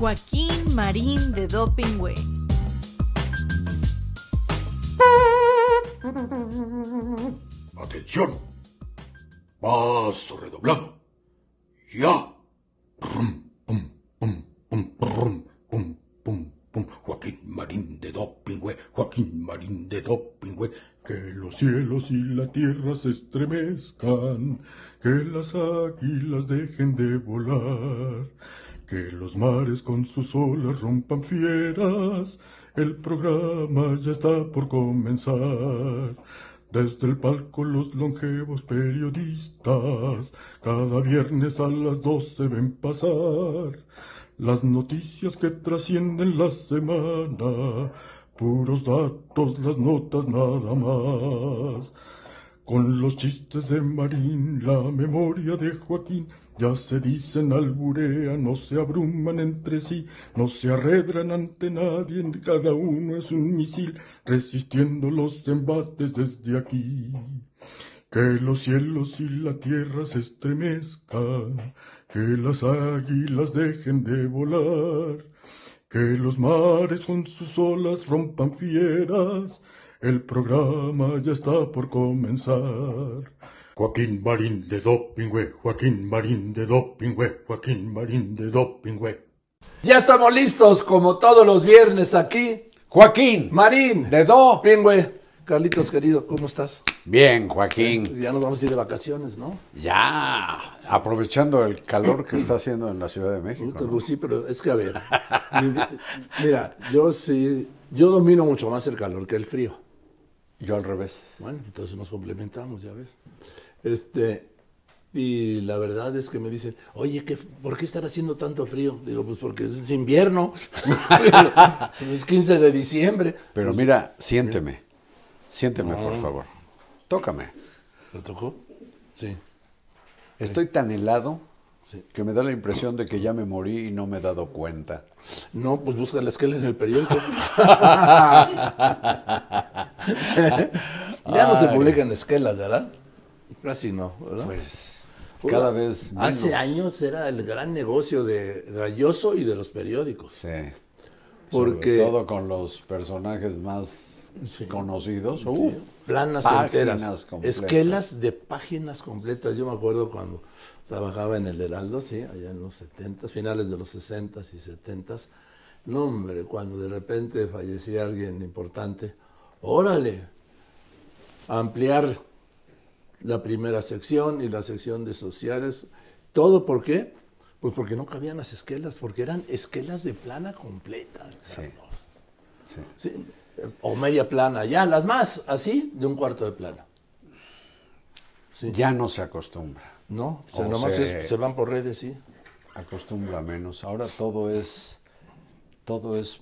Joaquín Marín de Dopingüe. Atención. Paso redoblado. Ya. Joaquín Marín de Dopingüe, Joaquín Marín de Dopingüe. Que los cielos y la tierra se estremezcan, que las águilas dejen de volar, que los mares con sus olas rompan fieras. El programa ya está por comenzar. Desde el palco los longevos periodistas cada viernes a las doce ven pasar las noticias que trascienden la semana, puros datos, las notas nada más. Con los chistes de Marín, la memoria de Joaquín, ya se dicen alburean, no se abruman entre sí, no se arredran ante nadie, cada uno es un misil, resistiendo los embates desde aquí. Que los cielos y la tierra se estremezcan, que las águilas dejen de volar, que los mares con sus olas rompan fieras, el programa ya está por comenzar. Joaquín Marín de Dopingüe, Joaquín Marín de Dopingüe, Joaquín Marín de Dopingüe. Ya estamos listos, como todos los viernes aquí. Joaquín. Marín. De Do. Pingüe. Carlitos, querido, ¿cómo estás? Bien, Joaquín. Ya nos vamos a ir de vacaciones, ¿no? Ya, aprovechando el calor que está haciendo en la Ciudad de México. Pues sí, pero es que a ver. mi- mira, yo sí, yo domino mucho más el calor que el frío. Yo al revés. Bueno, entonces nos complementamos, ya ves. Este, y la verdad es que me dicen, oye, ¿qué, ¿por qué estar haciendo tanto frío? Digo, pues porque es invierno. es 15 de diciembre. Pero Pues, mira, siénteme. Siénteme, por favor. Tócame. ¿Lo tocó? Sí. Estoy tan helado Sí. que me da la impresión de que ya me morí y no me he dado cuenta. No, pues busca la esquela en el periódico. ya no se publican esquelas, ¿verdad? Casi no, ¿verdad? Pues cada vez menos. Hace años era el gran negocio de Galloso y de los periódicos. Sí. Porque- Sobre todo con los personajes más Sí. conocidos. Sí, Uf, planas páginas enteras. completas. Esquelas de páginas completas. Yo me acuerdo cuando trabajaba en el Heraldo, sí, allá en los 70, finales de los 60 y 70. No, hombre, cuando de repente fallecía alguien importante, órale, ampliar la primera sección y la sección de sociales. ¿Todo por qué? Pues porque no cabían las esquelas, porque eran esquelas de plana completa. Sí. Carlos. Sí. Sí, o media plana, ya, las más, así, de un cuarto de plana. Sí. Ya no se acostumbra. No, o sea, nomás se- es- se van por redes, sí. acostumbra menos. Ahora todo es, todo es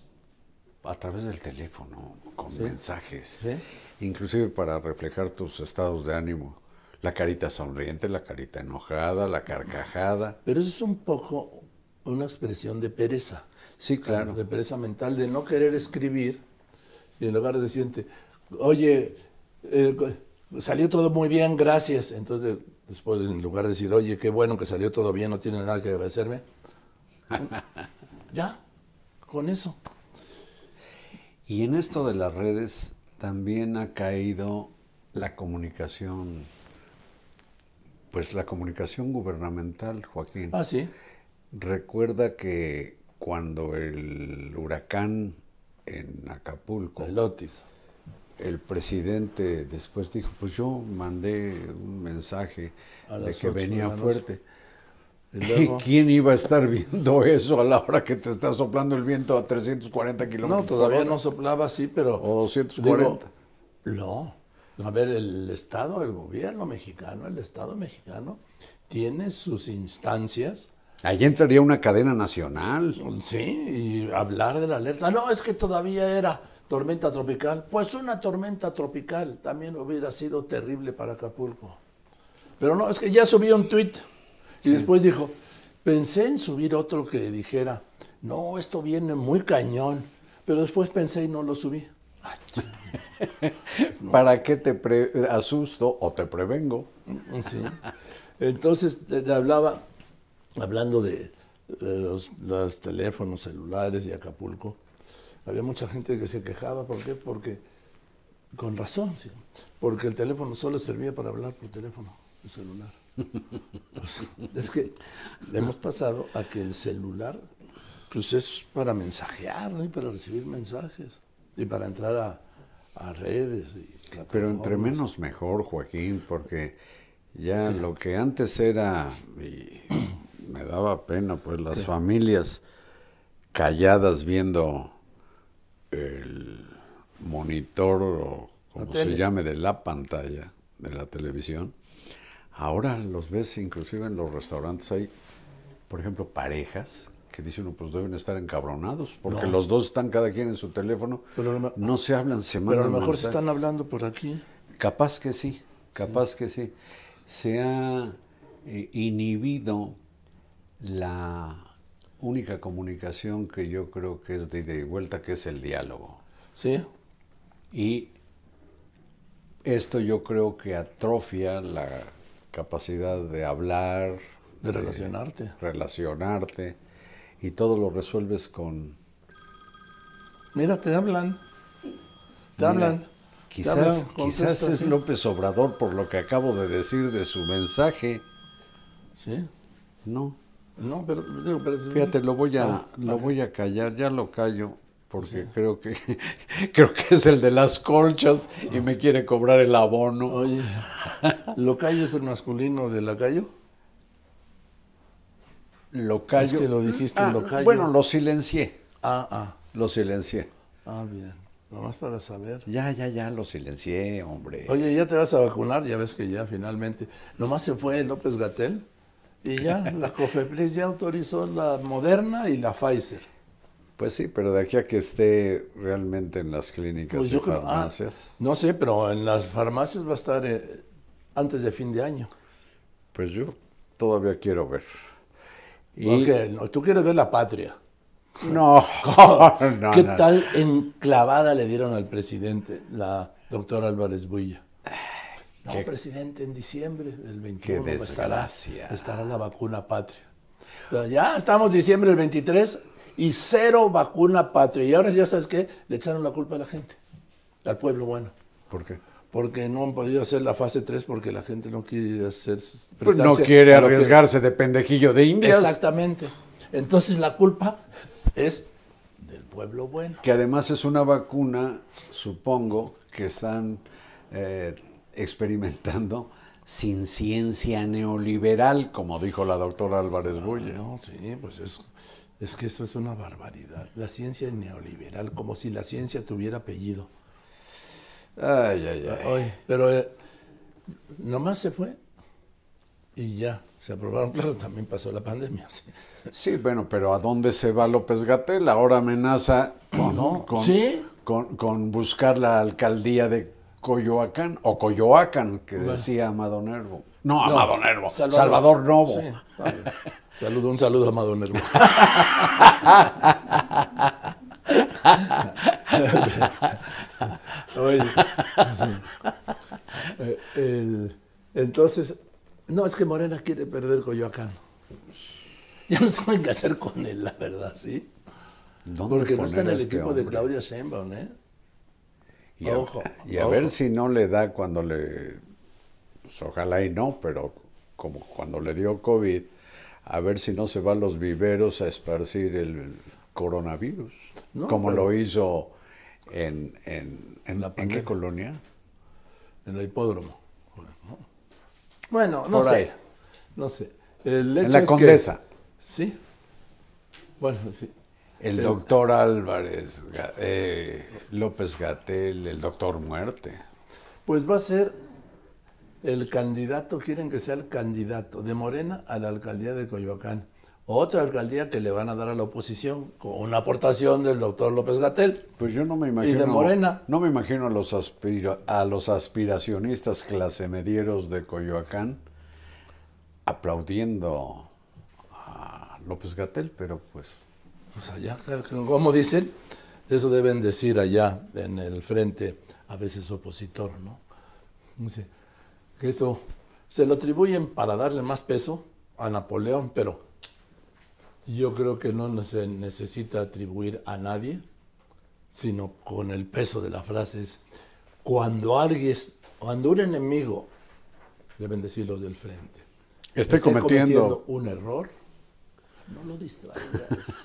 a través del teléfono, con mensajes. Sí. Inclusive para reflejar tus estados de ánimo. La carita sonriente, la carita enojada, la carcajada. Pero eso es un poco una expresión de pereza. Sí, claro. De pereza mental, de no querer escribir y en lugar de decirte, oye, eh, salió todo muy bien, gracias. Entonces, después, en lugar de decir, oye, qué bueno que salió todo bien, no tiene nada que agradecerme. ya, con eso. Y en esto de las redes también ha caído la comunicación, pues la comunicación gubernamental, Joaquín. Ah, sí. Recuerda que cuando el huracán en Acapulco, El Otis. El presidente después dijo, pues yo mandé un mensaje de que venía fuerte. Y luego- ¿Quién iba a estar viendo eso a la hora que te está soplando el viento a 340 kilómetros? No, todavía no soplaba así, pero... O 240. Digo, no. A ver, el Estado, el gobierno mexicano, el Estado mexicano, tiene sus instancias, Allí entraría una cadena nacional. sí, y hablar de la alerta. No, es que todavía era tormenta tropical. Pues una tormenta tropical también hubiera sido terrible para Acapulco. Pero no, es que ya subió un tuit y después dijo, pensé en subir otro que dijera, no, esto viene muy cañón, pero después pensé y no lo subí. ¿Para qué te pre- asusto o te prevengo? Sí. Entonces te, te hablaba, hablando de, de los, los teléfonos celulares y Acapulco, había mucha gente que se quejaba. ¿Por qué? Porque, con razón, sí, porque el teléfono solo servía para hablar por teléfono, el celular. O sea, es que hemos pasado a que el celular pues es para mensajear, ¿no? Y para recibir mensajes y para entrar a, a redes. Y Pero entre menos mejor, Joaquín, porque ya lo que antes era, y me daba pena, pues las familias calladas viendo el monitor o como se llame de la pantalla de la televisión, ahora los ves inclusive en los restaurantes hay, por ejemplo, parejas que dicen, uno, pues deben estar encabronados, porque No. los dos están cada quien en su teléfono, Pero no se hablan, se Pero a mandan lo mejor se están hablando por aquí. Capaz que sí, capaz que sí. Se ha eh, inhibido la única comunicación que yo creo que es de ida y vuelta, que es el diálogo. Sí, Y esto yo creo que atrofia la capacidad de hablar, de relacionarte. relacionarte, y todo lo resuelves con... Mira, te hablan. Te Mira, hablan. Te Quizás, hablan, quizás es sí. López Obrador por lo que acabo de decir de su mensaje. Sí. No, No, pero digo, pero- Fíjate, lo voy a, Ah, lo voy a callar, ya lo callo, porque creo que creo que es el de las colchas y me quiere cobrar el abono. Oye, ¿Locayo es el masculino de lacayo? Lo callo. que lo dijiste, Ah, locayo. Bueno, lo silencié, Ah, ah. lo silencié. Ah, bien. Nomás para saber. Ya, ya, ya, lo silencié, hombre. Oye, ya te vas a vacunar, ya ves que ya finalmente. Nomás se fue López Gatel y ya la COFEPRIS ya autorizó la Moderna y la Pfizer. Pues sí, pero de aquí a que esté realmente en las clínicas Pues y yo creo, ah, farmacias, no sé, pero en las farmacias va a estar eh, antes de fin de año. pues yo todavía quiero ver. Y Porque tú quieres ver la patria. no, no, ¿Qué no. tal enclavada le dieron al presidente, la doctora Álvarez Builla? No, Qué- presidente, en diciembre del 21 Qué estará, estará la vacuna patria. Pero ya estamos diciembre del 23 y cero vacuna patria. Y ahora ya sabes qué, le echaron la culpa a la gente, al pueblo bueno. ¿Por qué? Porque no han podido hacer la fase 3 porque la gente no quiere hacer... Pues no quiere que- arriesgarse de pendejillo de indias. Exactamente. Entonces la culpa es del pueblo bueno. Que además es una vacuna, supongo, que están eh, experimentando sin ciencia neoliberal, como dijo la doctora Álvarez Bulla. No, sí, pues es, es que eso es una barbaridad. La ciencia neoliberal, como si la ciencia tuviera apellido. Ay, ay, ay. Oye, pero eh, nomás se fue y ya, se aprobaron. Claro, también pasó la pandemia. sí. Sí, bueno, pero ¿a dónde se va López Gatel? Ahora amenaza con, No, con, ¿sí? con- con buscar la alcaldía de Coyoacán, o Coyoacán, que decía Amado Nervo. No, Amado Nervo, Salvador, Novo. Sí. Saludo, un saludo a Amado Nervo. Oye, sí. Eh, el- entonces, no, es que Morena quiere perder Coyoacán. Ya no saben qué hacer con él, la verdad, ¿sí? ¿Dónde Porque no está en el este equipo de? Claudia Sheinbaum, ¿eh? Y a, Ojo, y a ojo. ver si no le da cuando le... pues ojalá y no, pero como cuando le dio COVID, a ver si no se va a los viveros a esparcir el coronavirus, No, como pero- lo hizo en... en, en- La ¿en qué colonia? En el hipódromo. Bueno, no Por sé. ahí. No sé. El En la es que- Condesa. sí. Bueno, sí. El doctor Álvarez, eh, López Gatel, el doctor Muerte. Pues va a ser el candidato, quieren que sea el candidato de Morena a la alcaldía de Coyoacán. Otra alcaldía que le van a dar a la oposición con una aportación del doctor López Gatel. Pues yo no me imagino. de Morena. No me imagino a los, aspira- a los aspiracionistas clase medieros de Coyoacán aplaudiendo a López Gatel, pero pues. Pues allá, como dicen, eso deben decir allá en el frente, a veces opositor, ¿no? Dice que eso se lo atribuyen para darle más peso a Napoleón, pero Yo creo que no se necesita atribuir a nadie, sino con el peso de la frase es cuando alguien, cuando un enemigo, deben decir los del frente, Esté esté cometiendo- un error, no lo distraigas.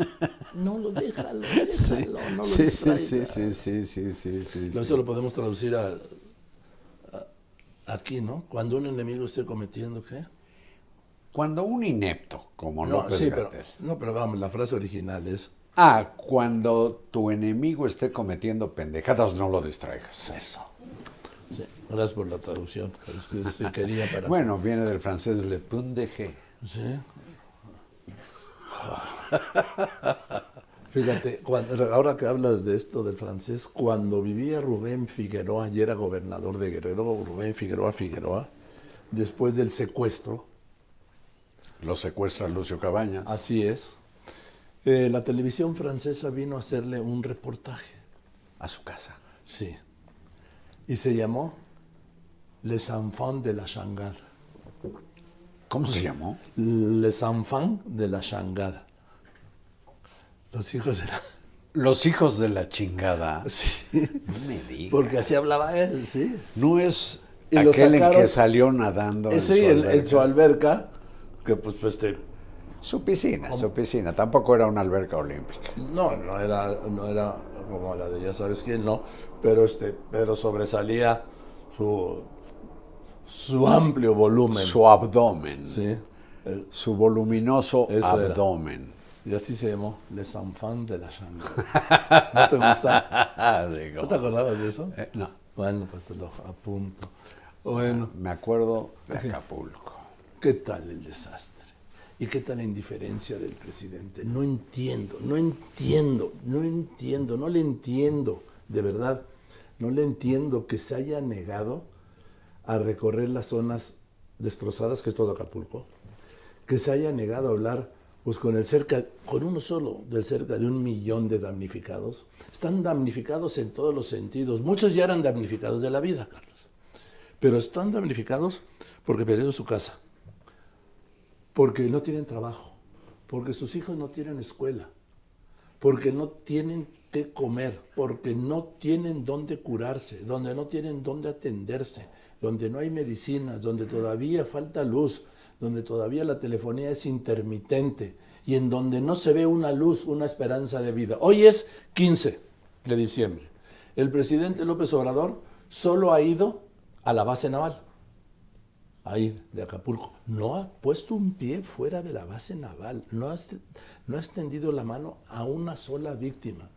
No lo déjalo, déjalo, no lo Sí, sí, distraigas. sí, sí, sí, sí, sí, sí, No, sí. Eso lo podemos traducir a, a- aquí, ¿no? Cuando un enemigo esté cometiendo, ¿qué? Cuando un inepto, como No, López sí, pero, no, pero vamos, la frase original es Ah, cuando tu enemigo esté cometiendo pendejadas, no lo distraigas. eso. Sí, gracias por la traducción. Es que sí quería para... Bueno, viene del francés le pun de G. Sí. Fíjate, cuando- ahora que hablas de esto del francés, cuando vivía Rubén Figueroa y era gobernador de Guerrero, Rubén Figueroa Figueroa, después del secuestro, Lo secuestra Lucio Cabañas. así es, eh, la televisión francesa vino a hacerle un reportaje, a su casa. sí, y se llamó Les Enfants de la Changada. ¿Cómo se llamó? Les Enfants de la Changada. Los hijos de la... Los hijos de la chingada. Sí, No me digas. porque así hablaba él, sí. No es Y aquel en que salió nadando en, Sí, su en, en su alberca. alberca, que pues, pues este, Su piscina, su piscina. Tampoco era una alberca olímpica. no, no era, no era como la de ya sabes quién, no, pero este, pero sobresalía su, su amplio volumen. Su abdomen. Sí, el- Su voluminoso Eso era. abdomen. y así se llamó, Les Enfants de la Shangri. ¿No te gusta? Digo, ¿No te acordabas de eso? eh, no, Bueno, pues te lo apunto. Bueno, me acuerdo de Acapulco. ¿qué tal el desastre? ¿Y qué tal la indiferencia del presidente? No entiendo, no entiendo, no entiendo, no le entiendo, de verdad, no le entiendo que se haya negado a recorrer las zonas destrozadas, que es todo Acapulco, que se haya negado a hablar pues con el cerca, con uno solo, del cerca de un millón de damnificados. Están damnificados en todos los sentidos. Muchos ya eran damnificados de la vida, Carlos. Pero están damnificados porque perdieron su casa, porque no tienen trabajo, porque sus hijos no tienen escuela, porque no tienen que comer, porque no tienen dónde curarse, donde no tienen dónde atenderse, donde no hay medicinas, donde todavía falta luz, donde todavía la telefonía es intermitente y en donde no se ve una luz, una esperanza de vida. Hoy es 15 de diciembre. El presidente López Obrador solo ha ido a la base naval ahí de Acapulco, no ha puesto un pie fuera de la base naval, no ha, no ha extendido la mano a una sola víctima.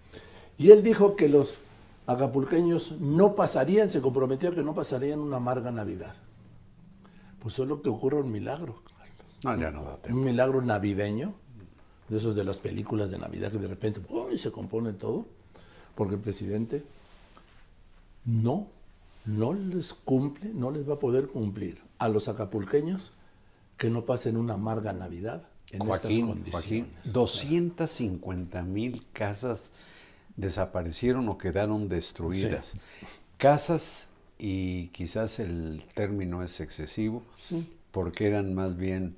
Y él dijo que los acapulqueños no pasarían, se comprometió a que no pasarían una amarga Navidad. Pues solo que ocurra un milagro, No, ya no da tiempo. un milagro navideño, de esos de las películas de Navidad que de repente ¡uy! se compone todo, porque el presidente no, no les cumple, no les va a poder cumplir a los acapulqueños que no pasen una amarga Navidad en estas condiciones. Joaquín, 250 mil casas desaparecieron o quedaron destruidas. Casas, y quizás el término es excesivo, Sí. porque eran más bien,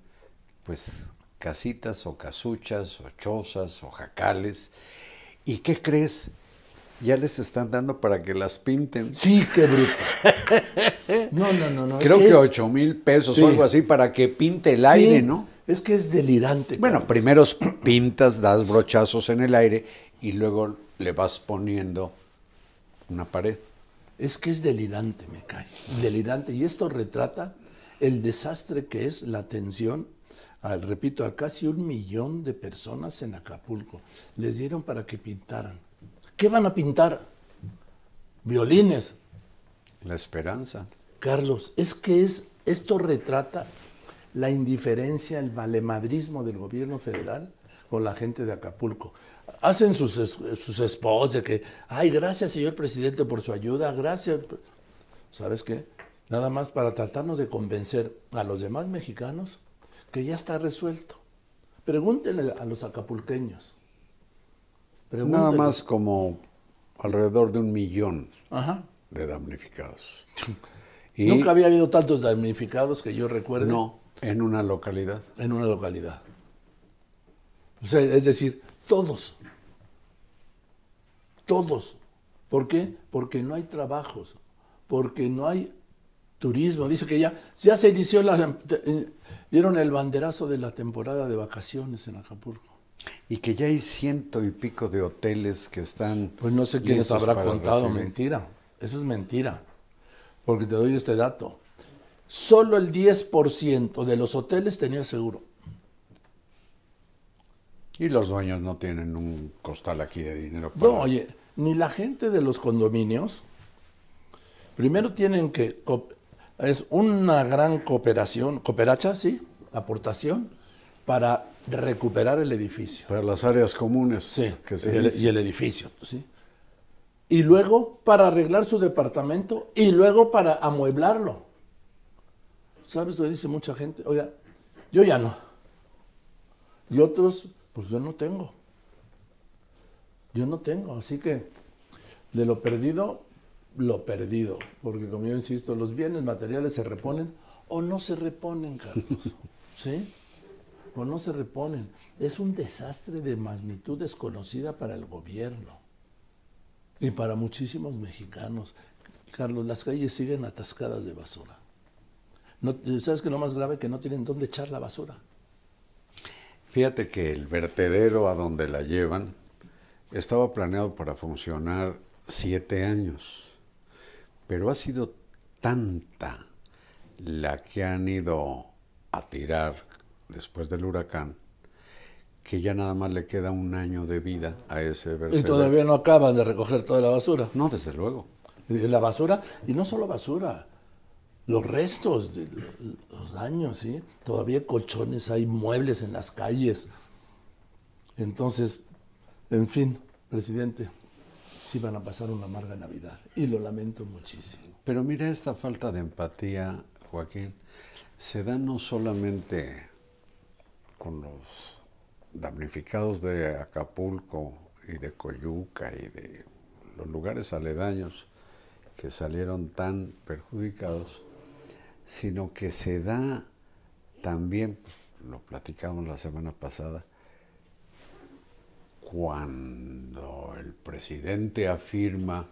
pues, casitas o casuchas o chozas o jacales. ¿Y qué crees? Ya les están dando para que las pinten. Sí, qué bruto. No, no, no, no. es Creo que es- 8 mil pesos Sí. o algo así para que pinte el sí, aire, ¿no? Es que es delirante. Bueno, primero pintas, das brochazos en el aire y luego le vas poniendo una pared. Es que es delirante, me cae. Delirante. Y esto retrata el desastre que es la atención, repito, a casi un millón de personas en Acapulco. Les dieron para que pintaran. ¿Qué van a pintar? Violines. La esperanza. Carlos, es que es, esto retrata la indiferencia, el valemadrismo del gobierno federal con la gente de Acapulco. Hacen sus, sus spots de que, ay, gracias señor presidente por su ayuda, gracias. ¿Sabes qué? Nada más para tratarnos de convencer a los demás mexicanos que ya está resuelto. Pregúntenle a los acapulqueños. Nada más como alrededor de un millón Ajá. de damnificados. Y Nunca había habido tantos damnificados que yo recuerde no en una localidad. en una localidad. O sea, es decir, todos. Todos. ¿Por qué? Porque no hay trabajos, porque no hay turismo. Dice que ya, ya se inició la... dieron el banderazo de la temporada de vacaciones en Acapulco. Y que ya hay ciento y pico de hoteles que están. Pues no sé quién les habrá contado, recibir. mentira. Eso es mentira. Porque te doy este dato. Solo el 10% de los hoteles tenía seguro. Y los dueños no tienen un costal aquí de dinero. para- No, oye, ni la gente de los condominios, primero tienen que, es una gran cooperación, cooperacha, sí, aportación, para recuperar el edificio. Para las áreas comunes. Sí, que y se el, dice. y el edificio, sí. Y luego para arreglar su departamento y luego para amueblarlo. ¿Sabes lo que dice mucha gente? Oiga, yo ya no. Y otros, pues yo no tengo. Yo no tengo, así que de lo perdido, lo perdido. Porque como yo insisto, los bienes materiales se reponen o no se reponen, Carlos. ¿Sí? O no se reponen. Es un desastre de magnitud desconocida para el gobierno y para muchísimos mexicanos. Carlos, las calles siguen atascadas de basura. No, ¿Sabes qué es lo más grave? Que no tienen dónde echar la basura. Fíjate que el vertedero a donde la llevan estaba planeado para funcionar siete años, pero ha sido tanta la que han ido a tirar después del huracán que ya nada más le queda un año de vida a ese vertedero. Y todavía no acaban de recoger toda la basura. No, desde luego. La basura, y no solo basura, los restos de los daños. Todavía colchones, hay muebles en las calles. Entonces, en fin, presidente, sí van a pasar una amarga Navidad. Y lo lamento muchísimo. Pero mira, esta falta de empatía, Joaquín, se da no solamente con los damnificados de Acapulco y de Coyuca y de los lugares aledaños que salieron tan perjudicados, sino que se da también, pues, lo platicamos la semana pasada, cuando el presidente afirma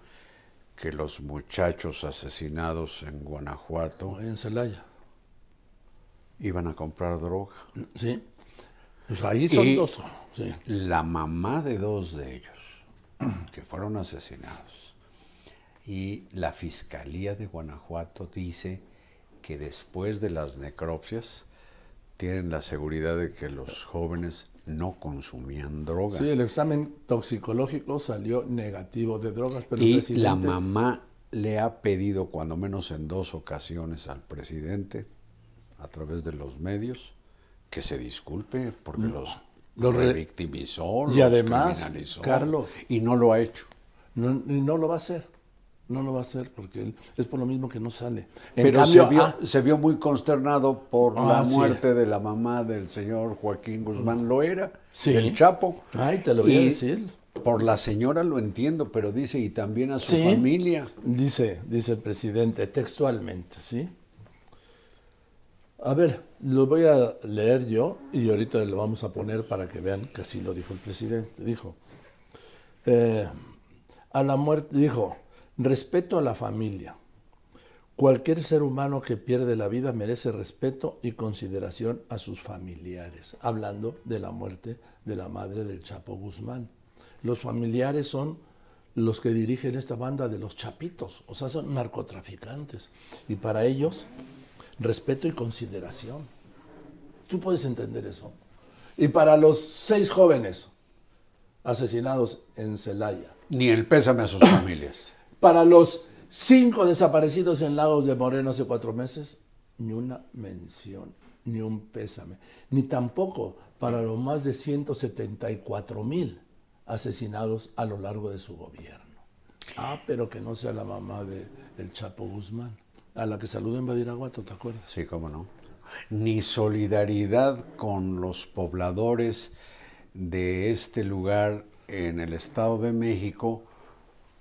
que los muchachos asesinados en Guanajuato en Celaya. iban a comprar droga. Sí. Pues ahí son Y- dos. Sí. La mamá de dos de ellos, que fueron asesinados, y la Fiscalía de Guanajuato dice que después de las necropsias tienen la seguridad de que los jóvenes no consumían droga. Sí, el examen toxicológico salió negativo de drogas, pero y presidente... la mamá le ha pedido, cuando menos en dos ocasiones, al presidente, a través de los medios, que se disculpe porque los, Los re- revictimizó, Y los además, criminalizó, Carlos- y no lo ha hecho. No, y no lo va a hacer. No lo va a hacer porque él, es por lo mismo que no sale. En Pero cambio, se, vio, ah, se vio muy consternado por Ah, la sí. muerte de la mamá del señor Joaquín Guzmán Loera, Sí. el Chapo. Ay, te lo voy a decir. Por la señora lo entiendo, pero dice, y también a su Sí. familia. Dice, dice el presidente textualmente, ¿sí? A ver, lo voy a leer yo y ahorita lo vamos a poner para que vean que así lo dijo el presidente. Dijo, eh, a la muerte, dijo, respeto a la familia. Cualquier ser humano que pierde la vida merece respeto y consideración a sus familiares, hablando de la muerte de la madre del Chapo Guzmán. Los familiares son los que dirigen esta banda de los chapitos, o sea, son narcotraficantes. Y para ellos, respeto y consideración. Tú puedes entender eso. Y para los seis jóvenes asesinados en Celaya, Ni el pésame a sus familias. Para los cinco desaparecidos en Lagos de Moreno hace cuatro meses, ni una mención, ni un pésame, ni tampoco para los más de 174 mil asesinados a lo largo de su gobierno. Ah, pero que no sea la mamá de el Chapo Guzmán, a la que saludó en Badiraguato, ¿te acuerdas? Sí, cómo no. Ni solidaridad con los pobladores de este lugar en el Estado de México,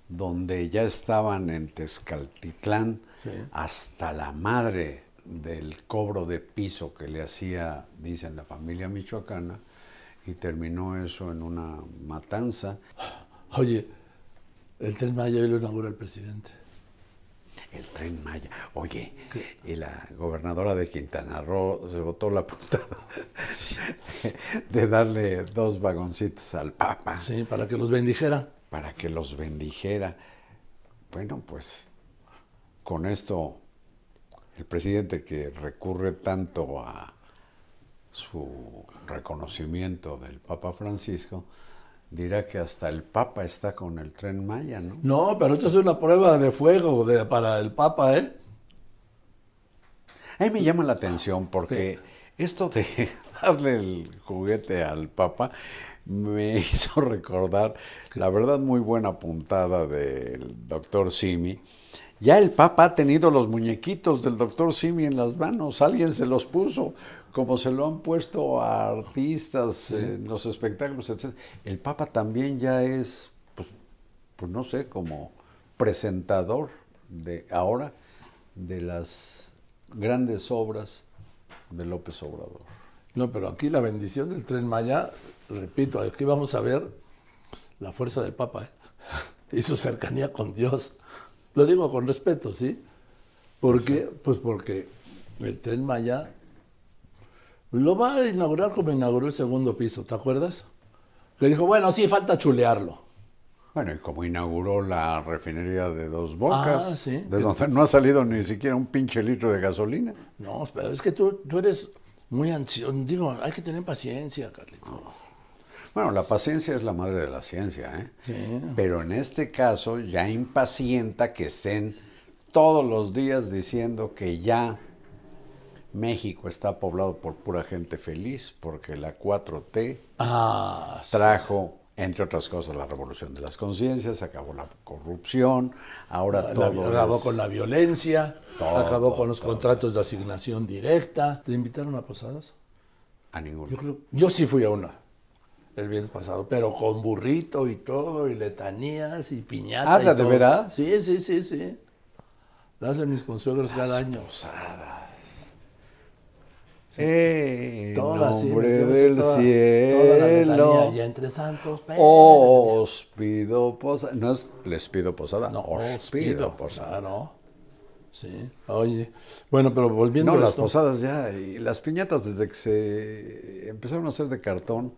donde ya estaban en Tezcaltitlán Sí. hasta la madre del cobro de piso que le hacía, dicen la familia michoacana, y terminó eso en una matanza. Oye, el Tren Maya hoy lo inaugura el presidente. El tren Maya. Oye, y la gobernadora de Quintana Roo se botó la puntada de darle dos vagoncitos al Papa Sí, para que los bendijera. Para que los bendijera. Bueno, pues con esto el presidente que recurre tanto a su reconocimiento del Papa Francisco dirá que hasta el Papa está con el tren Maya, ¿no? No, pero esto es una prueba de fuego de- para el Papa, ¿eh? A mí me llama la atención porque esto de darle el juguete al Papa me hizo recordar, la verdad, muy buena puntada del doctor Simi. Ya el Papa ha tenido los muñequitos del doctor Simi en las manos, alguien se los puso, como se lo han puesto a artistas en los espectáculos, etc. El Papa también ya es, pues, pues no sé, como presentador de ahora de las grandes obras de López Obrador. No, pero aquí la bendición del Tren Maya, repito, aquí vamos a ver la fuerza del Papa ¿eh? y su cercanía con Dios. Lo digo con respeto, ¿sí? ¿Por qué? Pues porque el Tren Maya lo va a inaugurar como inauguró el segundo piso, ¿te acuerdas? Que dijo, bueno, sí, falta chulearlo. Bueno, y como inauguró la refinería de Dos Bocas, Ah, sí. de donde no ha salido ni siquiera un pinche litro de gasolina. No, pero es que tú, tú eres muy ansioso. Digo, hay que tener paciencia, Carlito. Bueno, la paciencia es la madre de la ciencia, ¿eh? Sí. Pero en este caso ya impacienta que estén todos los días diciendo que ya México está poblado por pura gente feliz, porque la 4T Ah, sí. trajo, entre otras cosas, la revolución de las conciencias, acabó la corrupción, ahora La- todo acabó es- con la violencia, Todo, acabó con los todo. contratos de asignación directa. ¿Te invitaron a posadas? a ninguno. Yo creo, yo sí fui a una el viernes pasado, pero con burrito y todo, y letanías y piñata. Ah, y ¿de veras? Sí, sí, sí, sí. Las hacen mis consuegros cada año. Todas, sí, nombre me sé del toda- cielo. Toda la letanía, y entre santos. pero- Os pido posada. No es les pido posada. No, os os pido pido, posada. Claro. Sí. Oye, bueno, pero volviendo No, a las esto. posadas ya. Y las piñatas, desde que se empezaron a hacer de cartón,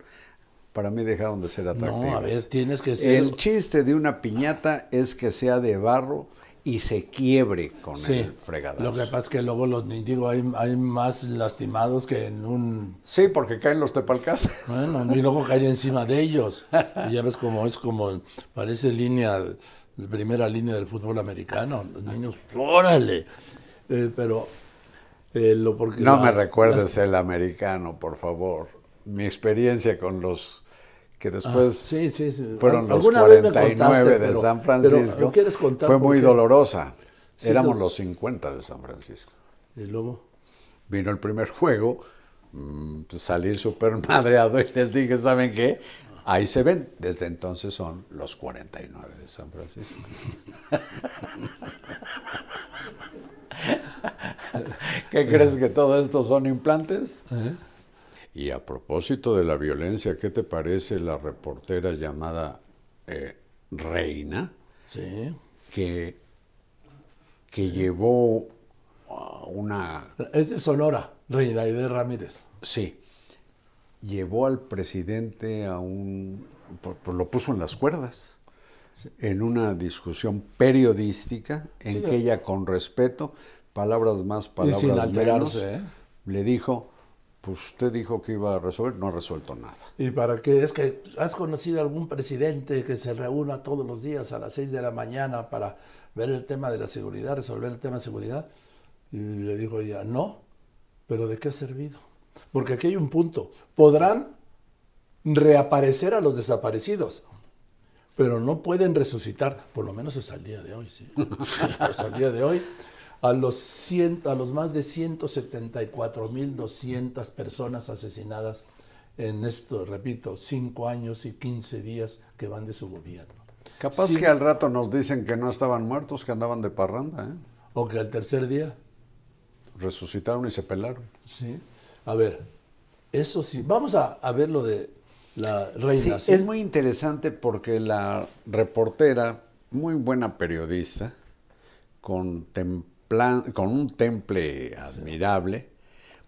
para mí dejaron de ser atractivas. No, a ver, tienes que ser. El chiste de una piñata es que sea de barro y se quiebre con Sí, el fregadazo. lo que pasa es que luego los digo hay, hay más lastimados que en un Sí, porque caen los tepalcas. bueno y luego caer encima de ellos y ya ves como es como parece línea primera línea del fútbol americano los niños órale Eh, pero eh, lo porque No me recuerdes las- el americano, por favor. Mi experiencia con los que después Ah, sí, sí, sí. fueron los alguna vez me 49 contaste, de pero- San pero, Francisco ¿quieres contar fue muy dolorosa. Éramos tú- los 50 de San Francisco. y luego Vino el primer juego, mm, pues, salí súper madreado y les dije, ¿saben qué? Ahí se ven. Desde entonces son los 49 de San Francisco. ¿Qué crees que todo esto son implantes? Y a propósito de la violencia, ¿qué te parece la reportera llamada eh, Reina sí que, que llevó a una es de Sonora Reina de Ramírez Sí. Llevó al presidente a un... Pues, lo puso en las cuerdas. En una discusión periodística en Sí. que ella con respeto, palabras más, y palabras sin menos, alterarse ¿eh? le dijo, pues usted dijo que iba a resolver, no ha resuelto nada. ¿Y para qué? Es que has conocido algún presidente que se reúna todos los días a las 6 de la mañana para ver el tema de la seguridad, resolver el tema de seguridad. Y le dijo ella, no, pero ¿de qué ha servido? Porque aquí hay un punto. Podrán reaparecer a los desaparecidos, pero no pueden resucitar, por lo menos hasta el día de hoy, sí. hasta el día de hoy, a los, cien- a los más de 174.200 personas asesinadas en esto, repito, 5 años y 15 días que van de su gobierno. Capaz Sí. que al rato nos dicen que no estaban muertos, que andaban de parranda, ¿eh? O que al tercer día, Resucitaron y se pelaron. ¿sí? A ver, eso sí, vamos a, a ver lo de la reina. Sí, es muy interesante porque la reportera, muy buena periodista, con, con un temple admirable,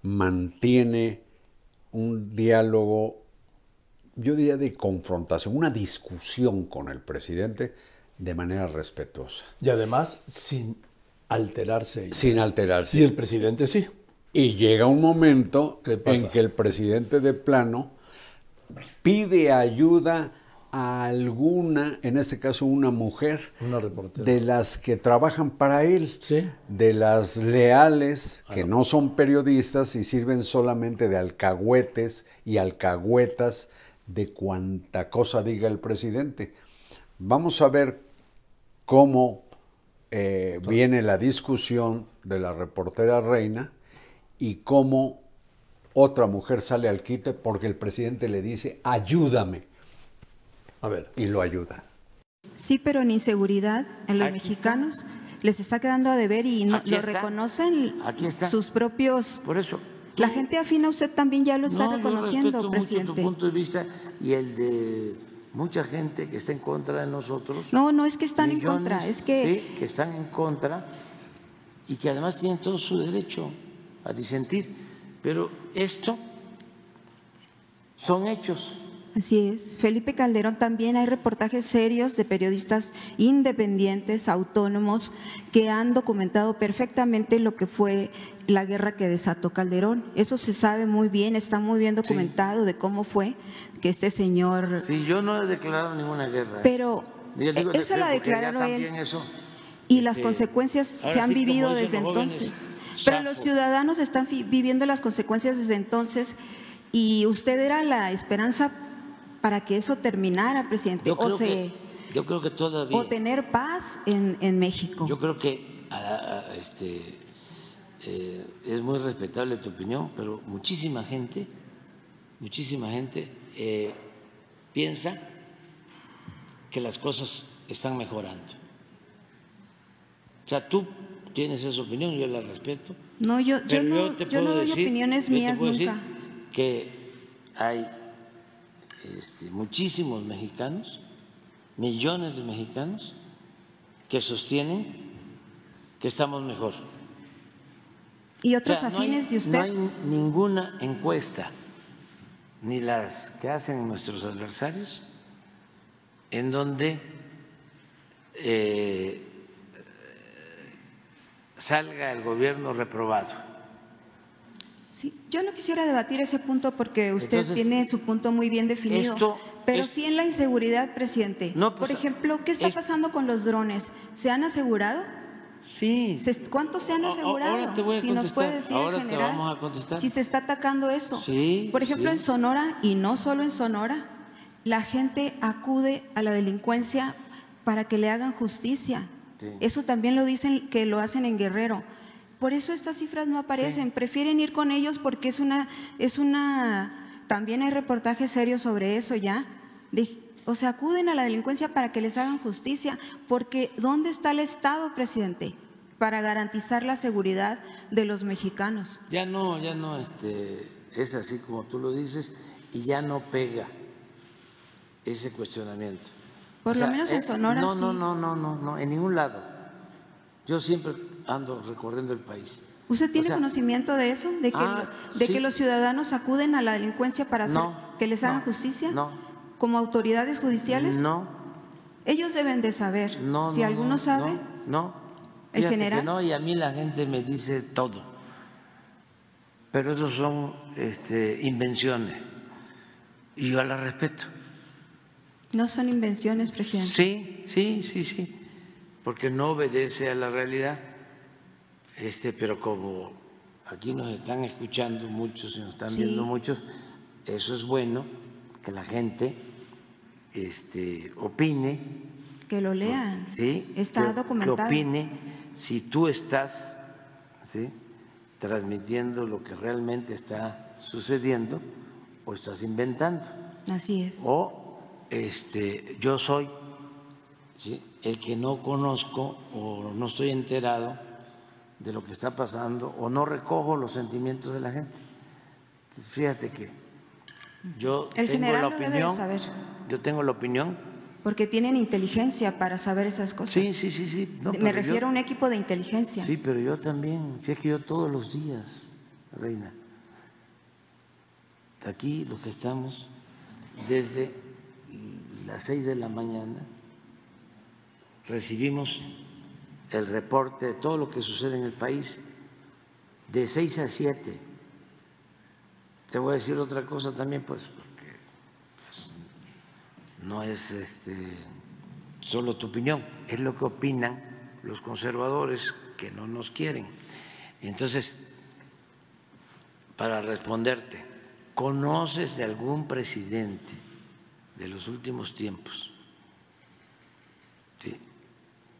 mantiene un diálogo, yo diría de confrontación, una discusión con el presidente de manera respetuosa. Y además sin alterarse. Sin alterarse. Y el presidente sí. Y llega un momento en que el presidente de plano pide ayuda a alguna, en este caso una mujer, una de las que trabajan para él, ¿Sí? de las leales, que no son periodistas y sirven solamente de alcahuetes y alcahuetas de cuanta cosa diga el presidente. Vamos a ver cómo eh, viene la discusión de la reportera reina y cómo otra mujer sale al quite porque el presidente le dice, ayúdame. A ver. Y lo ayuda. Sí, pero en inseguridad, en los Aquí mexicanos, les está quedando a deber y no, Aquí lo está. reconocen Aquí está. sus propios... Por eso. La gente afina usted también ya lo está No, yo reconociendo, respeto presidente. mucho tu punto de vista y el de mucha gente que está en contra de nosotros. No, no es que están en contra, es que Sí, que están en contra y que además tienen todo su derecho a disentir. Pero esto son hechos. Así es. Felipe Calderón también hay reportajes serios de periodistas independientes, autónomos, que han documentado perfectamente lo que fue la guerra que desató Calderón. Eso se sabe muy bien, está muy bien documentado de cómo fue que este señor... Sí, yo no he declarado ninguna guerra. ¿eh? Pero Yo digo eso la declaró él. también eso, Y las este, consecuencias ahora se han sí, vivido desde entonces. Pero los ciudadanos están fi- viviendo las consecuencias desde entonces y usted era la esperanza para que eso terminara, presidente, Yo o, se, que, yo creo que todavía. o tener paz en, en México. Yo creo que este, eh, es muy respetable tu opinión, pero muchísima gente, muchísima gente eh, piensa que las cosas están mejorando. O sea, tú tienes esa opinión, yo la respeto. no, yo, yo no, yo te yo no puedo doy decir, opiniones yo te mías puedo decir nunca. que hay este, muchísimos mexicanos, millones de mexicanos, que sostienen que estamos mejor. Y O otros sea, no hay- afines de usted. No hay ninguna encuesta, ni las que hacen nuestros adversarios, en donde eh, salga el gobierno reprobado. Sí, yo no quisiera debatir ese punto porque usted Entonces, tiene su punto muy bien definido. esto pero sí en la inseguridad, presidente. No, pues, Por ejemplo, ¿qué está es- pasando con los drones? ¿Se han asegurado? Sí. ¿Cuántos se han asegurado? ahora te voy a si nos puede decir ahora en te general, vamos a contestar. Si se está atacando eso. Sí, Por ejemplo, sí. en Sonora, y no solo en Sonora, la gente acude a la delincuencia para que le hagan justicia. Sí. Eso también lo dicen que lo hacen en Guerrero. Por eso estas cifras no aparecen. Prefieren ir con ellos porque es una, es una, también hay reportajes serios sobre eso ya. De- o sea, acuden a la delincuencia para que les hagan justicia. Porque ¿dónde está el Estado, presidente? Para garantizar la seguridad de los mexicanos. Ya no, ya no, este, es así como tú lo dices y ya no pega ese cuestionamiento. Por lo menos en Sonora No, no, no, no, no, no, en ningún lado. Yo siempre ando recorriendo el país. ¿Usted tiene O sea, conocimiento de eso? ¿De, que, ah, de sí. que los ciudadanos acuden a la delincuencia para hacer No, que les hagan no, justicia? no. ¿Como autoridades judiciales? No, Ellos deben de saber. no, si no, alguno no, sabe, No. ¿El Fíjate que general? no, y a mí la gente me dice todo. Pero eso son este, invenciones. Y yo las respeto. no son invenciones, presidente. Sí, sí, sí, sí, porque no obedece a la realidad. Este, pero como aquí nos están escuchando muchos y nos están Sí. viendo muchos, eso es bueno que la gente este, opine, Que lo lean. sí, Está que, documentado. que opine si tú estás, sí, transmitiendo lo que realmente está sucediendo o estás inventando Así es. o este, yo soy ¿sí? el que no conozco o no estoy enterado de lo que está pasando o no recojo los sentimientos de la gente. Entonces, fíjate que Yo El tengo la opinión. saber. Yo tengo la opinión. Porque tienen inteligencia para saber esas cosas. Sí, sí, sí, sí. No, Me refiero yo- a un equipo de inteligencia. Sí, pero yo también. Si es que yo todos los días, Reina. Aquí los que estamos desde las seis de la mañana recibimos el reporte de todo lo que sucede en el país de seis a siete. Te voy a decir otra cosa también, pues, porque pues, no es este solo tu opinión, es lo que opinan los conservadores que no nos quieren. Entonces, para responderte, ¿conoces de algún presidente de los últimos tiempos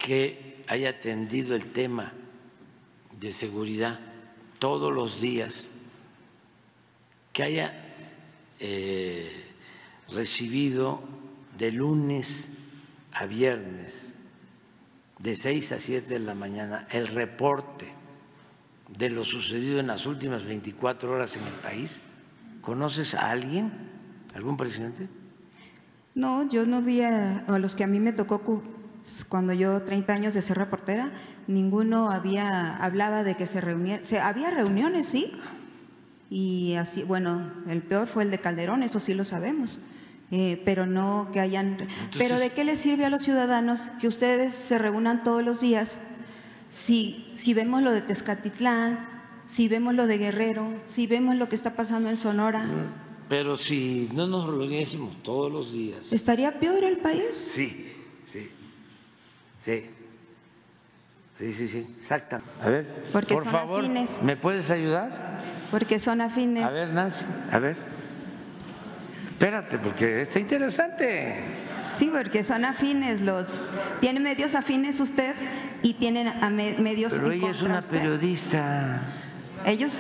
que haya atendido el tema de seguridad todos los días, que haya eh, recibido de lunes a viernes, de 6 a 7 de la mañana, el reporte de lo sucedido en las últimas 24 horas en el país? ¿Conoces a alguien, algún presidente? No, yo no vi a, a los que a mí me tocó cuando yo 30 años de ser reportera, ninguno había hablaba de que se reunían, se, había reuniones, sí, y así, bueno, el peor fue el de Calderón, eso sí lo sabemos, eh, pero no que hayan. pero ¿de qué les sirve a los ciudadanos que ustedes se reúnan todos los días si, si vemos lo de Tezcatitlán, si vemos lo de Guerrero, si vemos lo que está pasando en Sonora? Pero si no nos reuniésemos todos los días. ¿Estaría peor el país? Sí, sí, sí. Sí, sí, sí, exacta. A ver, Porque por son favor, afines. ¿me puedes ayudar? Porque son afines. A ver, Nancy, a ver. Espérate, porque está interesante. Sí, porque son afines los. Tiene medios afines usted y tienen a me- medios. Pero en ella es una usted. periodista. Ellos.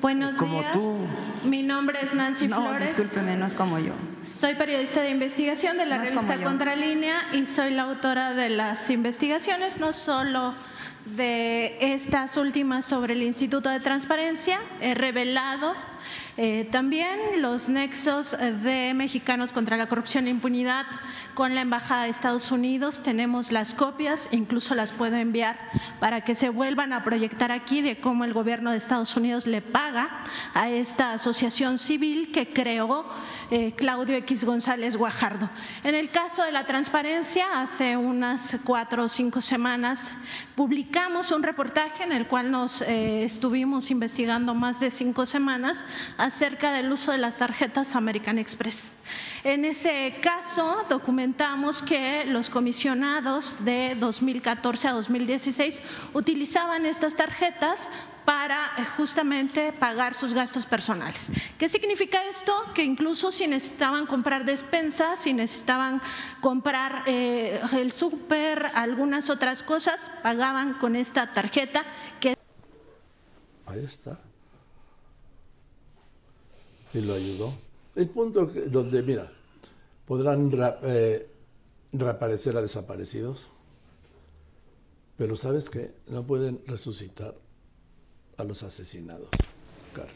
Buenos Como días. tú. Mi nombre es Nancy No, Flores. discúlpeme, no es como yo. Soy periodista de investigación de la No revista. Contralínea y soy la autora de las investigaciones, no solo de estas últimas sobre el Instituto de Transparencia. He revelado eh, también los nexos eh, de mexicanos contra la corrupción e impunidad con la Embajada de Estados Unidos. Tenemos las copias, incluso las puedo enviar para que se vuelvan a proyectar aquí de cómo el gobierno de Estados Unidos le paga a esta asociación civil que creó eh, Claudio X González Guajardo. En el caso de la transparencia, hace unas cuatro o cinco semanas publicamos un reportaje en el cual nos eh, estuvimos investigando más de cinco semanas acerca del uso de las tarjetas American Express. En ese caso documentamos que los comisionados de 2014 a 2016 utilizaban estas tarjetas para eh, justamente pagar sus gastos personales. ¿Qué significa esto? Que incluso si necesitaban comprar despensas, si necesitaban comprar eh, el súper, algunas otras cosas, pagaban con esta tarjeta Ahí está. Y lo ayudó. El punto donde, mira, podrán eh, reaparecer a desaparecidos, pero ¿sabes qué? No pueden resucitar a los asesinados, Carlos.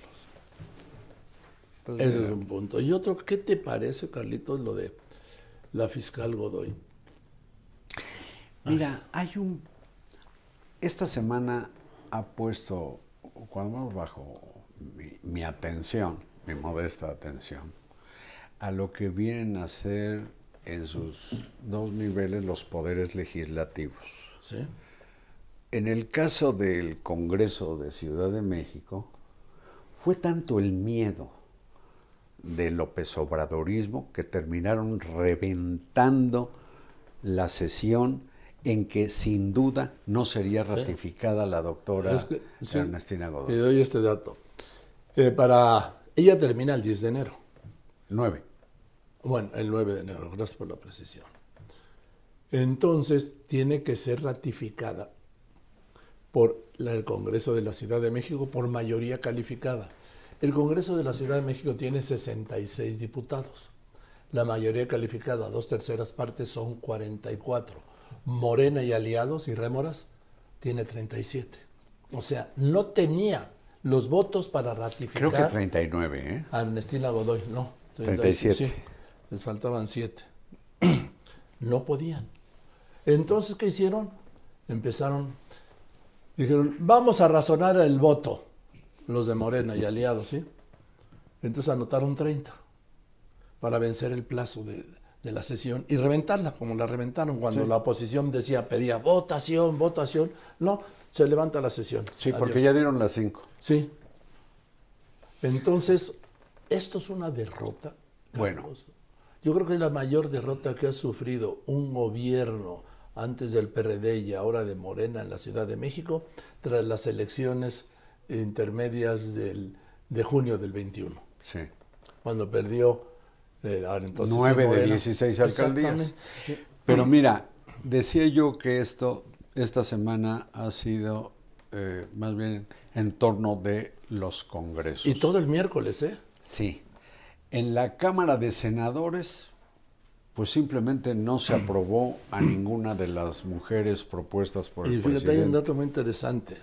Pues Ese mira, es un punto. Y otro, ¿qué te parece, Carlitos, lo de la fiscal Godoy? Mira, hay un... Esta semana ha puesto, cuando bajo mi, mi atención, mi modesta atención, a lo que vienen a ser en sus dos niveles los poderes legislativos. ¿Sí? En el caso del Congreso de Ciudad de México, fue tanto el miedo de López Obradorismo que terminaron reventando la sesión en que sin duda no sería ratificada la doctora Es que, sí, Ernestina Te Godoy. doy este dato. Eh, para, ella termina el 10 de enero. Nueve. Bueno, el 9 de enero, gracias por la precisión. Entonces, tiene que ser ratificada por el Congreso de la Ciudad de México por mayoría calificada. El Congreso de la Ciudad de México tiene 66 diputados. La mayoría calificada, dos terceras partes, son 44. Morena y aliados y rémoras tiene 37. O sea, no tenía los votos para ratificar. Creo que 39, ¿eh? a Ernestina Godoy, no. 37. Sí, les faltaban 7. no podían. Entonces, ¿qué hicieron? Empezaron, dijeron, vamos a razonar el voto, los de Morena y aliados, ¿sí? Entonces anotaron 30 para vencer el plazo de, de la sesión y reventarla, como la reventaron cuando Sí. la oposición decía, pedía votación, votación. No, se levanta la sesión. Sí, porque ya dieron las 5. Sí. Entonces, esto es una derrota. Bueno. Carlos. Yo creo que es la mayor derrota que ha sufrido un gobierno antes del PRD y ahora de Morena en la Ciudad de México tras las elecciones intermedias del, de junio del 21, Sí. cuando perdió eh, ahora entonces sí, Nueve de Morena. 16 alcaldías. Sí. Pero mira, decía yo que esto, esta semana ha sido eh, más bien en torno de los congresos. Y todo el miércoles, ¿eh? Sí. En la Cámara de Senadores, pues simplemente no se aprobó a ninguna de las mujeres propuestas por el Y fíjate, hay un presidente. dato muy interesante.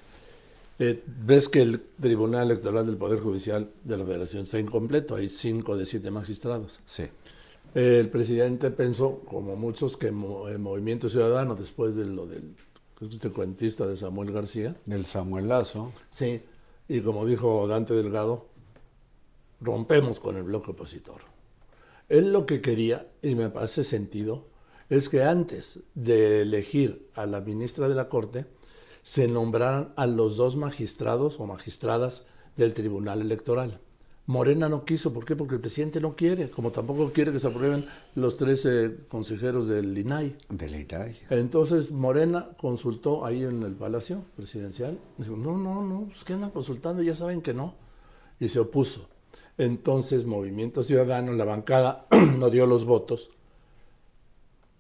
Eh, ves que el Tribunal Electoral del Poder Judicial de la Federación está incompleto, hay cinco de siete magistrados. Sí. Eh, el presidente pensó, como muchos, que mo- el Movimiento Ciudadano, después de lo del este cuentista de Samuel García, Del Samuelazo. sí, y como dijo Dante Delgado, rompemos con el bloque opositor. Él lo que quería, y me parece sentido, es que antes de elegir a la ministra de la Corte, se nombraran a los dos magistrados o magistradas del Tribunal Electoral. Morena no quiso, ¿por qué? Porque el presidente no quiere, como tampoco quiere que se aprueben los 13 consejeros del INAI. Del INAI. Entonces Morena consultó ahí en el Palacio Presidencial. Dijo, no, no, no, pues que andan consultando, ya saben que no. Y se opuso. Entonces Movimiento Ciudadano, la bancada, no dio los votos,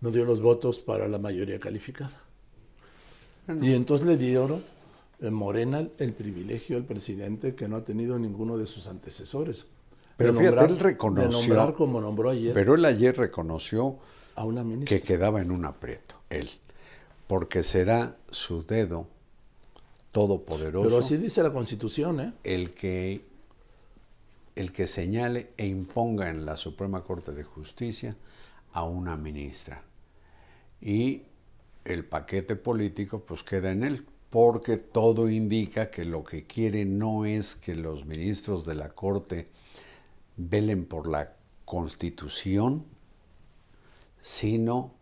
no dio los votos para la mayoría calificada. Y entonces le dieron eh, Morena el privilegio al presidente que no ha tenido ninguno de sus antecesores. Pero de fíjate, nombrar- él reconoció- De nombrar como nombró ayer Pero él ayer reconoció a una ministra. que quedaba en un aprieto, él. Porque será su dedo todopoderoso Pero así dice la Constitución, ¿eh? el que el que señale e imponga en la Suprema Corte de Justicia a una ministra. Y el paquete político pues queda en él, porque todo indica que lo que quiere no es que los ministros de la Corte velen por la Constitución, sino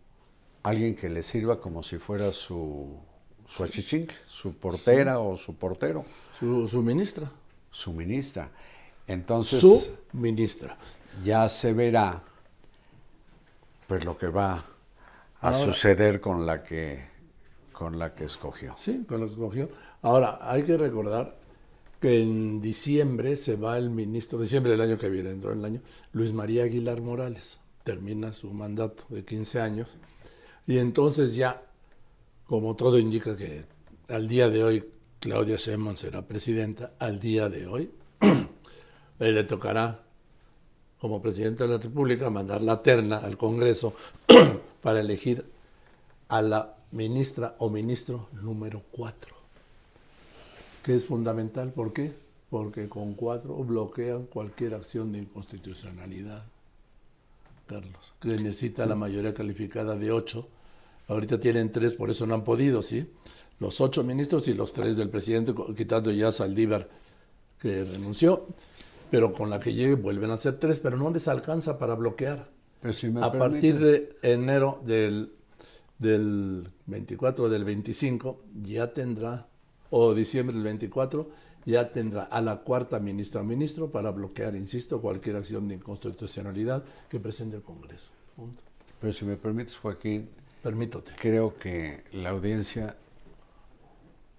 alguien que le sirva como si fuera su, su achichincle, su portera o su portero Su, su ministra. su ministra. Entonces su ministra. ya se verá pues lo que va a Ahora- suceder con la que con la que escogió. Sí, con lo que escogió. Ahora, hay que recordar que en diciembre se va el ministro, diciembre del año que viene, dentro del año, Luis María Aguilar Morales. Termina su mandato de 15 años. Y entonces ya, como todo indica que al día de hoy Claudia Sheinbaum será presidenta, al día de hoy le tocará como presidenta de la República mandar la terna al Congreso para elegir a la ministra o ministro número 4, que es fundamental. ¿Por qué? Porque con cuatro bloquean cualquier acción de inconstitucionalidad, Carlos, que necesita la mayoría calificada de ocho. Ahorita tienen tres, por eso no han podido, ¿sí? Los ocho ministros y los tres del presidente, quitando ya a Saldívar, que renunció, pero con la que llegue vuelven a ser tres, pero no les alcanza para bloquear si me a permite, partir de enero del, del 24 del 25 ya tendrá, o diciembre del 24, ya tendrá a la cuarta ministra o ministro para bloquear, insisto, cualquier acción de inconstitucionalidad que presente el Congreso. Punto. pero si me permites, Joaquín, Permítote. creo que la audiencia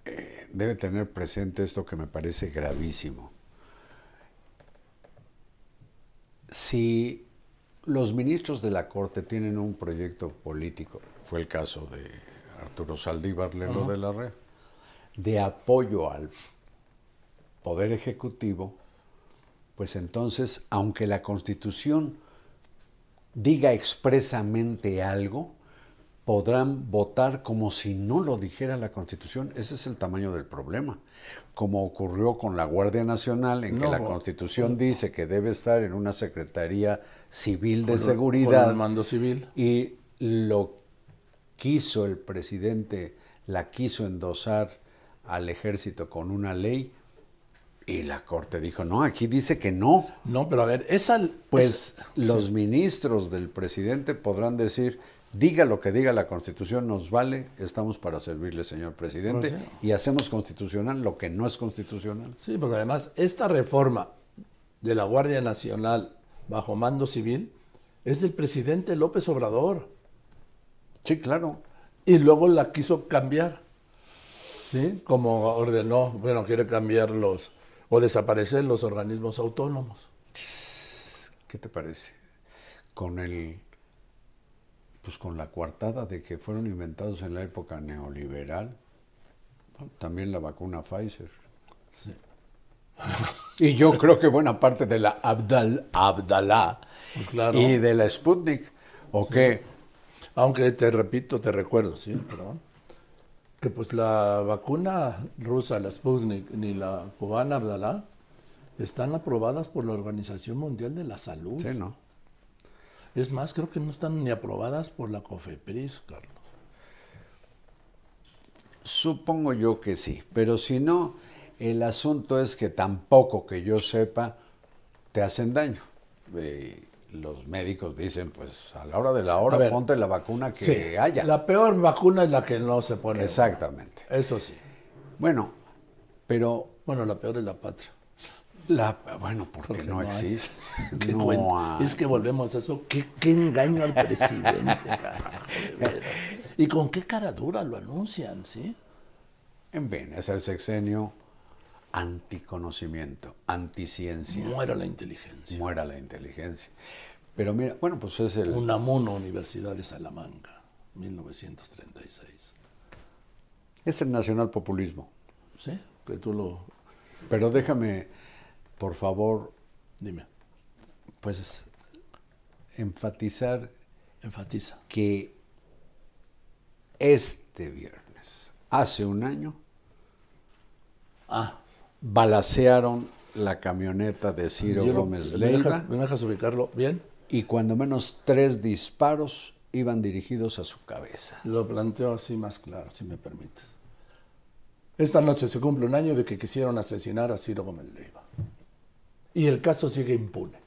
eh, debe tener presente esto que me parece gravísimo. Si los ministros de la Corte tienen un proyecto político, fue el caso de Arturo Saldívar Lelo de la Red, de apoyo al Poder Ejecutivo, pues entonces, aunque la Constitución diga expresamente algo, podrán votar como si no lo dijera la Constitución. Ese es el tamaño del problema. Como ocurrió con la Guardia Nacional, en que la Constitución dice que debe estar en una Secretaría Civil de Con- Seguridad. con el mando civil. Y lo quiso el presidente, la quiso endosar al ejército con una ley y la Corte dijo, no, aquí dice que no. No, pero a ver, esa... Pues es- los sí. ministros del presidente podrán decir, diga lo que diga la Constitución, nos vale, estamos para servirle, señor presidente, Pues sí. y hacemos constitucional lo que no es constitucional. Sí, porque además esta reforma de la Guardia Nacional bajo mando civil es del presidente López Obrador Sí, claro. y luego la quiso cambiar, ¿sí? Como ordenó, bueno, quiere cambiar los o desaparecer los organismos autónomos. ¿Qué te parece? Con el pues con la coartada de que fueron inventados en la época neoliberal, también la vacuna Pfizer. Sí. Y yo creo que buena parte de la Abdal, Abdalá Pues claro. y de la Sputnik, ¿o qué? Aunque te repito, te recuerdo, sí, perdón, que pues la vacuna rusa, la Sputnik, ni la cubana Abdalá, están aprobadas por la Organización Mundial de la Salud. Sí, ¿no? Es más, creo que no están ni aprobadas por la COFEPRIS, Carlos. Supongo yo que sí, pero si no, el asunto es que tampoco que yo sepa te hacen daño. Eh, los médicos dicen, pues a la hora de la hora ver, ponte la vacuna que Sí, haya. la peor vacuna es la que no se pone. Exactamente. Eso sí. Bueno, pero Bueno, la peor es la patria. La bueno, porque, Porque no, existe. No. Es que volvemos a eso. Qué, qué engaño al presidente. Y con qué cara dura lo anuncian, ¿sí? En fin, es el sexenio anticonocimiento, anticiencia. Muera la inteligencia. Muera la inteligencia. Pero mira, bueno, pues es el... Unamuno, Universidad de Salamanca, 1936. Es el nacionalpopulismo. ¿Sí? Que tú lo... Pero déjame, por favor, Dime, pues enfatizar enfatiza. que este viernes, hace un año, Ah, balacearon la camioneta de Ciro yo lo- Gómez ¿me Leiva dejas, ¿Me dejas ubicarlo bien? y cuando menos tres disparos iban dirigidos a su cabeza. Lo planteo así más claro, si me permites. Esta noche se cumple un año de que quisieron asesinar a Ciro Gómez Leiva. Y el caso sigue impune.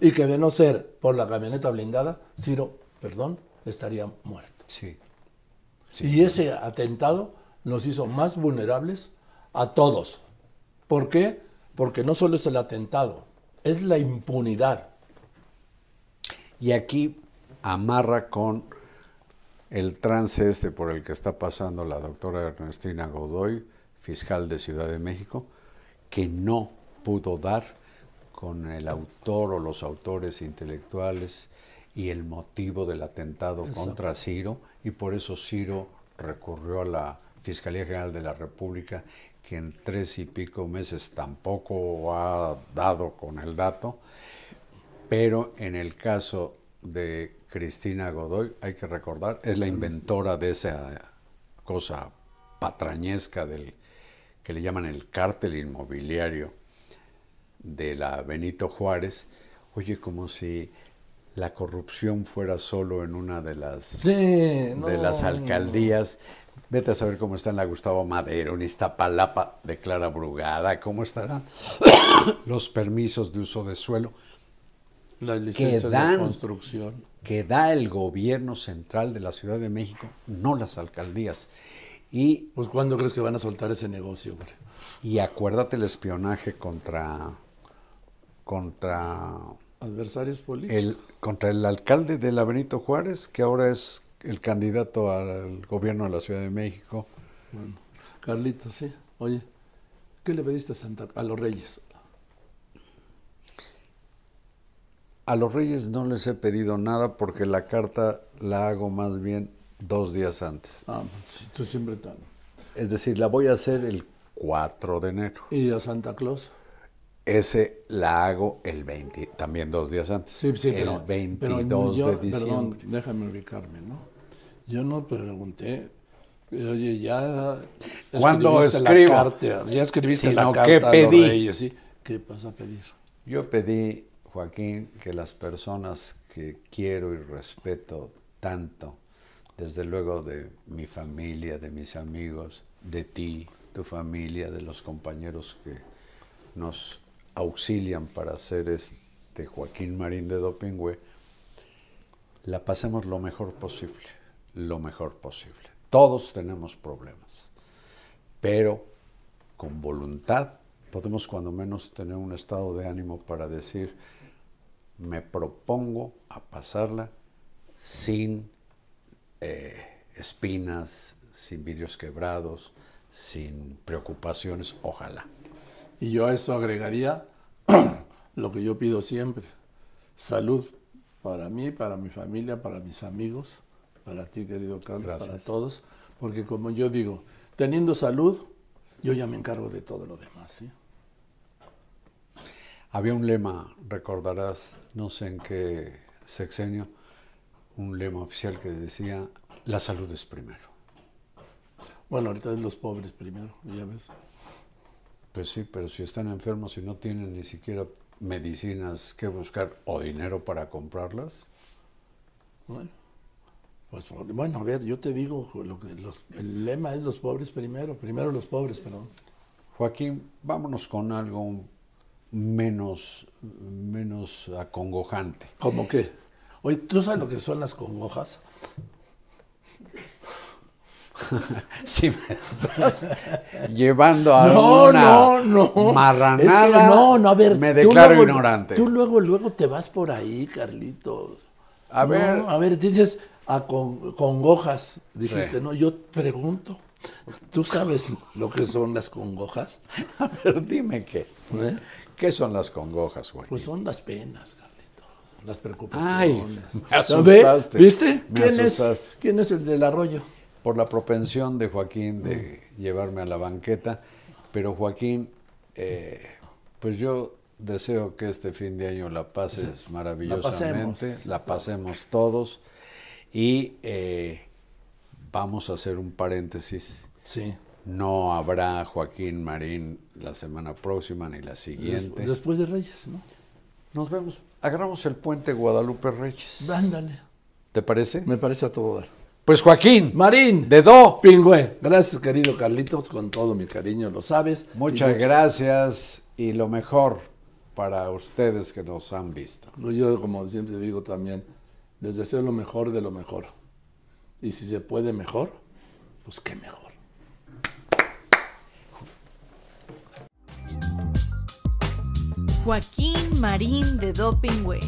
Y que de no ser por la camioneta blindada, Ciro, perdón, estaría muerto. Sí. Y ese atentado nos hizo más vulnerables a todos. ¿Por qué? Porque no solo es el atentado, es la impunidad. Y aquí amarra con el trance este por el que está pasando la doctora Ernestina Godoy, fiscal de Ciudad de México, que no pudo dar con el autor o los autores intelectuales y el motivo del atentado contra Ciro, y por eso Ciro recurrió a la Fiscalía General de la República, que en tres y pico meses tampoco ha dado con el dato, pero en el caso de Cristina Godoy, hay que recordar, es la inventora de esa cosa patrañesca del que le llaman el cártel inmobiliario de la Benito Juárez. Oye, como si la corrupción fuera solo en una de las Sí, no, de las no. alcaldías. Vete a saber cómo está en la Gustavo Madero, en Iztapalapa, de Clara Brugada, cómo estarán los permisos de uso de suelo Las licencias de dan- construcción. que da el gobierno central de la Ciudad de México, no las alcaldías. Y, Pues ¿cuándo crees que van a soltar ese negocio, hombre? y acuérdate el espionaje contra, contra, Adversarios políticos. el, contra el alcalde de la Benito Juárez, que ahora es el candidato al gobierno de la Ciudad de México. Carlitos, sí. Oye, ¿qué le pediste a, Santa, a los reyes? A los reyes no les he pedido nada porque la carta la hago más bien dos días antes. Ah, sí, tú siempre tan. Es decir, la voy a hacer el 4 de enero. ¿Y a Santa Claus? Ese la hago el 20, también dos días antes. Sí, sí, el pero, 22 pero yo- de diciembre. Perdón, déjame ubicarme, ¿no? Yo no pregunté. Oye, ya. ¿Cuándo escribiste la escribo? carta, ya escribiste Sino, la carta ¿qué a los pedí? reyes, ¿sí? ¿Qué vas a pedir? Yo pedí, Joaquín, que las personas que quiero y respeto tanto, desde luego de mi familia, de mis amigos, de ti, tu familia, de los compañeros que nos auxilian para hacer este Joaquín Marín de Dopingüe, la pasemos lo mejor posible, lo mejor posible. Todos tenemos problemas, pero con voluntad podemos cuando menos tener un estado de ánimo para decir, me propongo a pasarla sin eh, espinas, sin vidrios quebrados, sin preocupaciones, ojalá. Y yo a eso agregaría lo que yo pido siempre. Salud para mí, para mi familia, para mis amigos, para ti, querido Carlos, para todos. Porque como yo digo, teniendo salud, yo ya me encargo de todo lo demás. ¿sí? Había un lema, recordarás, no sé en qué sexenio, un lema oficial que decía, la salud es primero. Bueno, ahorita es los pobres primero, ya ves. Pues sí, pero si están enfermos y no tienen ni siquiera medicinas que buscar o dinero para comprarlas, Bueno, pues, bueno, a ver, yo te digo, lo que los- el lema es los pobres primero, primero los pobres, perdón. Joaquín, vámonos con algo menos, menos acongojante. ¿Cómo qué? Oye, ¿tú sabes lo que son las congojas? Si me estás llevando a No, una no, no. marranada, Es que no, no, a ver. me tú declaro luego- ignorante. Tú luego, luego te vas por ahí, Carlitos. A No, ver. A ver, dices a con, congojas, dijiste, Sí. ¿no? Yo pregunto, ¿tú sabes lo que son las congojas? Pero dime qué. ¿Eh? ¿Qué son las congojas, Joaquín? Pues son las penas, Carlitos, las Ay, preocupaciones. me ¿Ve? asustaste. ¿Viste? Me ¿Quién es, asustaste. ¿Quién es el del arroyo? Por la propensión de Joaquín de llevarme a la banqueta, pero Joaquín, eh, pues yo deseo que este fin de año la pases maravillosamente, la pasemos, todos y eh, vamos a hacer un paréntesis. Sí. No habrá Joaquín Marín la semana próxima ni la siguiente. después de Reyes, ¿no? Nos vemos. Agarramos el puente Guadalupe Reyes. Ándale. ¿Te parece? Me parece a todo dar. Pues Joaquín, Marín. de Do. Pingüe. Gracias, querido Carlitos, con todo mi cariño, lo sabes. Muchas Y gracias y lo mejor para ustedes que nos han visto. Yo, como siempre digo también, les deseo lo mejor de lo mejor. Y si se puede mejor, pues qué mejor. Joaquín Marín de Dopingüe.